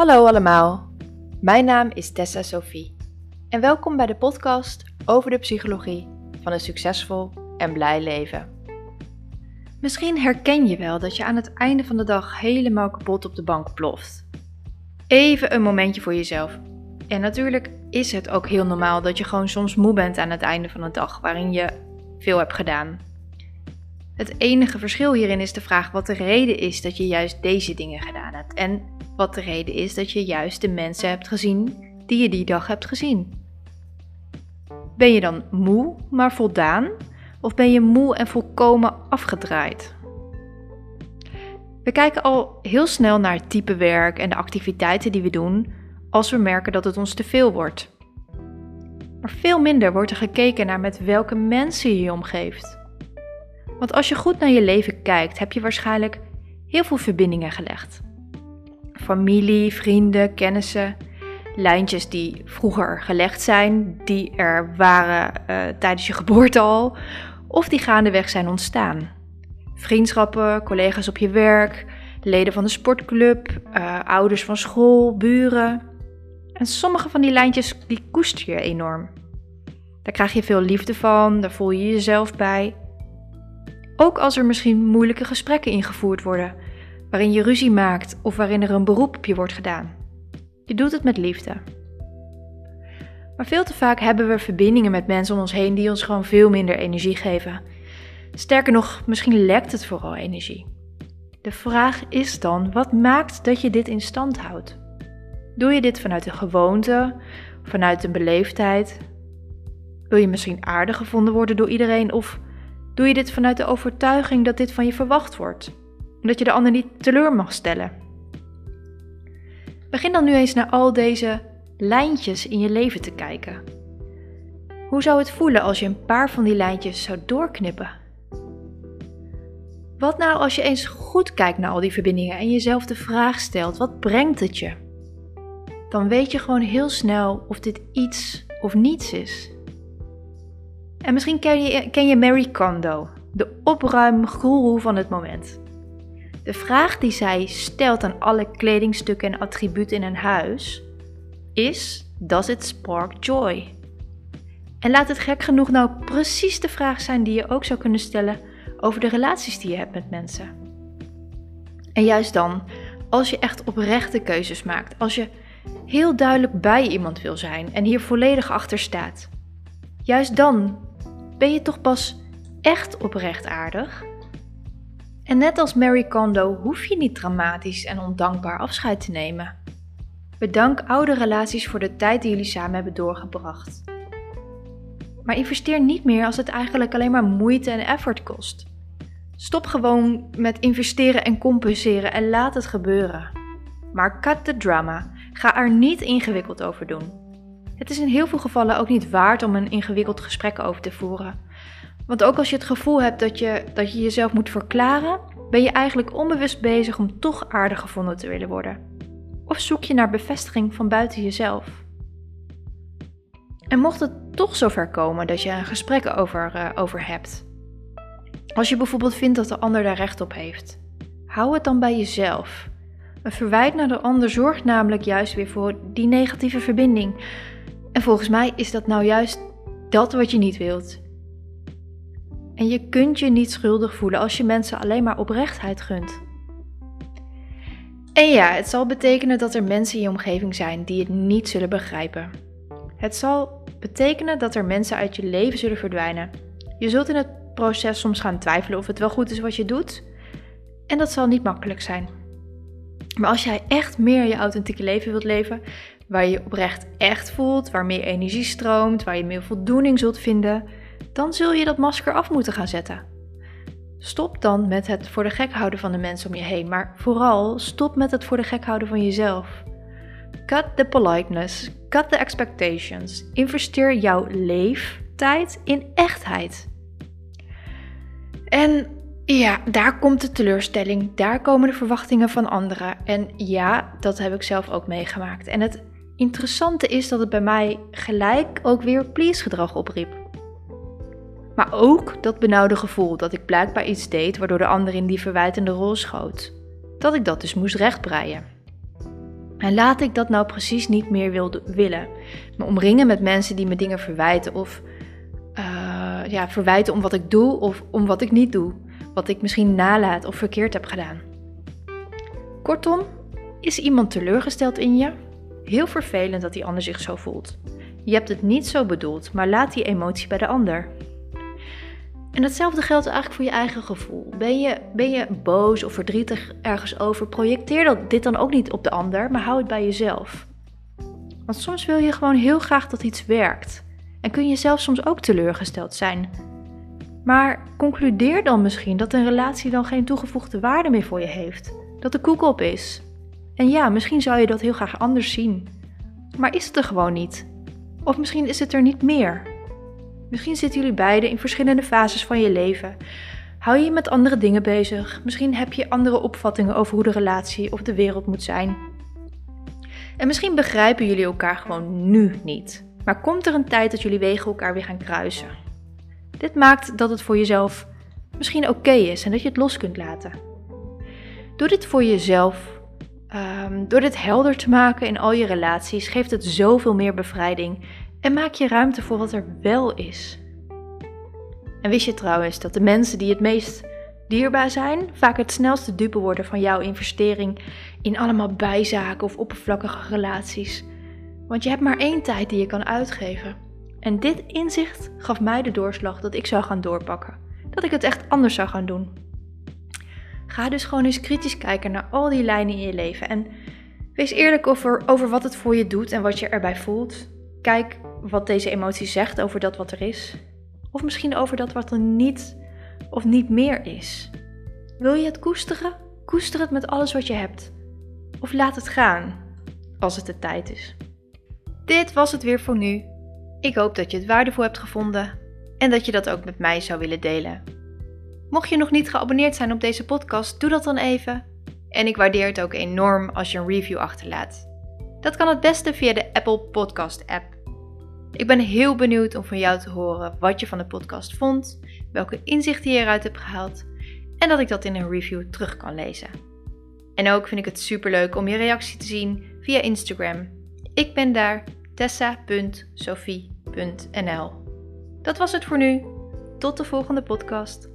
Hallo allemaal, mijn naam is Tessa Sophie en welkom bij de podcast over de psychologie van een succesvol en blij leven. Misschien herken je wel dat je aan het einde van de dag helemaal kapot op de bank ploft. Even een momentje voor jezelf. En natuurlijk is het ook heel normaal dat je gewoon soms moe bent aan het einde van de dag waarin je veel hebt gedaan. Het enige verschil hierin is de vraag wat de reden is dat je juist deze dingen gedaan hebt. En wat de reden is dat je juist de mensen hebt gezien die je die dag hebt gezien. Ben je dan moe, maar voldaan? Of ben je moe en volkomen afgedraaid? We kijken al heel snel naar het type werk en de activiteiten die we doen als we merken dat het ons te veel wordt. Maar veel minder wordt er gekeken naar met welke mensen je je omgeeft. Want als je goed naar je leven kijkt, heb je waarschijnlijk heel veel verbindingen gelegd. Familie, vrienden, kennissen, lijntjes die vroeger gelegd zijn, die er waren uh, tijdens je geboorte al, of die gaandeweg zijn ontstaan. Vriendschappen, collega's op je werk, leden van de sportclub, uh, ouders van school, buren. En sommige van die lijntjes die koester je enorm. Daar krijg je veel liefde van, daar voel je jezelf bij. Ook als er misschien moeilijke gesprekken ingevoerd worden, waarin je ruzie maakt of waarin er een beroep op je wordt gedaan. Je doet het met liefde. Maar veel te vaak hebben we verbindingen met mensen om ons heen die ons gewoon veel minder energie geven. Sterker nog, misschien lekt het vooral energie. De vraag is dan: wat maakt dat je dit in stand houdt? Doe je dit vanuit een gewoonte, vanuit een beleefdheid? Wil je misschien aardig gevonden worden door iedereen of Doe je dit vanuit de overtuiging dat dit van je verwacht wordt? Dat je de ander niet teleur mag stellen? Begin dan nu eens naar al deze lijntjes in je leven te kijken. Hoe zou het voelen als je een paar van die lijntjes zou doorknippen? Wat nou als je eens goed kijkt naar al die verbindingen en jezelf de vraag stelt: wat brengt het je? Dan weet je gewoon heel snel of dit iets of niets is. En misschien ken je, ken je Mary Kondo, de opruimgoeroe van het moment. De vraag die zij stelt aan alle kledingstukken en attributen in een huis is: Does it spark joy? En laat het gek genoeg nou precies de vraag zijn die je ook zou kunnen stellen over de relaties die je hebt met mensen. En juist dan, als je echt oprechte keuzes maakt, als je heel duidelijk bij iemand wil zijn en hier volledig achter staat, juist dan ben je toch pas echt oprecht aardig? En net als Mary Kondo hoef je niet dramatisch en ondankbaar afscheid te nemen. Bedank oude relaties voor de tijd die jullie samen hebben doorgebracht. Maar investeer niet meer als het eigenlijk alleen maar moeite en effort kost. Stop gewoon met investeren en compenseren en laat het gebeuren. Maar cut the drama. Ga er niet ingewikkeld over doen. Het is in heel veel gevallen ook niet waard om een ingewikkeld gesprek over te voeren. Want ook als je het gevoel hebt dat je, dat je jezelf moet verklaren, ben je eigenlijk onbewust bezig om toch aardig gevonden te willen worden. Of zoek je naar bevestiging van buiten jezelf. En mocht het toch zover komen dat je een gesprek over, uh, over hebt, als je bijvoorbeeld vindt dat de ander daar recht op heeft, hou het dan bij jezelf. Een verwijt naar de ander zorgt namelijk juist weer voor die negatieve verbinding, en volgens mij is dat nou juist dat wat je niet wilt. En je kunt je niet schuldig voelen als je mensen alleen maar oprechtheid gunt. En ja, het zal betekenen dat er mensen in je omgeving zijn die het niet zullen begrijpen. Het zal betekenen dat er mensen uit je leven zullen verdwijnen. Je zult in het proces soms gaan twijfelen of het wel goed is wat je doet. En dat zal niet makkelijk zijn. Maar als jij echt meer je authentieke leven wilt leven, waar je je oprecht echt voelt, waar meer energie stroomt, waar je meer voldoening zult vinden, dan zul je dat masker af moeten gaan zetten. Stop dan met het voor de gek houden van de mensen om je heen, maar vooral stop met het voor de gek houden van jezelf. Cut the politeness, cut the expectations. Investeer jouw leeftijd in echtheid. En ja, daar komt de teleurstelling, daar komen de verwachtingen van anderen. En ja, dat heb ik zelf ook meegemaakt. En het interessante is dat het bij mij gelijk ook weer please-gedrag opriep. Maar ook dat benauwde gevoel dat ik blijkbaar iets deed waardoor de ander in die verwijtende rol schoot. Dat ik dat dus moest rechtbreien. En laat ik dat nou precies niet meer wilde, willen. Me omringen met mensen die me dingen verwijten of uh, ja, verwijten om wat ik doe of om wat ik niet doe. Wat ik misschien nalaat of verkeerd heb gedaan. Kortom, is iemand teleurgesteld in je? Heel vervelend dat die ander zich zo voelt. Je hebt het niet zo bedoeld, maar laat die emotie bij de ander. En hetzelfde geldt eigenlijk voor je eigen gevoel. Ben je, ben je boos of verdrietig ergens over, projecteer dat, dit dan ook niet op de ander, maar hou het bij jezelf. Want soms wil je gewoon heel graag dat iets werkt. En kun je zelf soms ook teleurgesteld zijn. Maar concludeer dan misschien dat een relatie dan geen toegevoegde waarde meer voor je heeft. Dat de koek op is. En ja, misschien zou je dat heel graag anders zien. Maar is het er gewoon niet? Of misschien is het er niet meer. Misschien zitten jullie beiden in verschillende fases van je leven. Hou je je met andere dingen bezig. Misschien heb je andere opvattingen over hoe de relatie of de wereld moet zijn. En misschien begrijpen jullie elkaar gewoon nu niet. Maar komt er een tijd dat jullie wegen elkaar weer gaan kruisen? Dit maakt dat het voor jezelf misschien oké is en dat je het los kunt laten. Doe dit voor jezelf. Um, door dit helder te maken in al je relaties geeft het zoveel meer bevrijding en maak je ruimte voor wat er wel is. En wist je trouwens dat de mensen die het meest dierbaar zijn, vaak het snelste dupe worden van jouw investering in allemaal bijzaken of oppervlakkige relaties? Want je hebt maar één tijd die je kan uitgeven. En dit inzicht gaf mij de doorslag dat ik zou gaan doorpakken. Dat ik het echt anders zou gaan doen. Ga dus gewoon eens kritisch kijken naar al die lijnen in je leven. En wees eerlijk over, over wat het voor je doet en wat je erbij voelt. Kijk wat deze emotie zegt over dat wat er is. Of misschien over dat wat er niet of niet meer is. Wil je het koesteren? Koester het met alles wat je hebt. Of laat het gaan, als het de tijd is. Dit was het weer voor nu. Ik hoop dat je het waardevol hebt gevonden en dat je dat ook met mij zou willen delen. Mocht je nog niet geabonneerd zijn op deze podcast, doe dat dan even. En ik waardeer het ook enorm als je een review achterlaat. Dat kan het beste via de Apple Podcast app. Ik ben heel benieuwd om van jou te horen wat je van de podcast vond, welke inzichten je eruit hebt gehaald en dat ik dat in een review terug kan lezen. En ook vind ik het superleuk om je reactie te zien via Instagram. Ik ben daar tessa.sophie.nl. Dat was het voor nu. Tot de volgende podcast.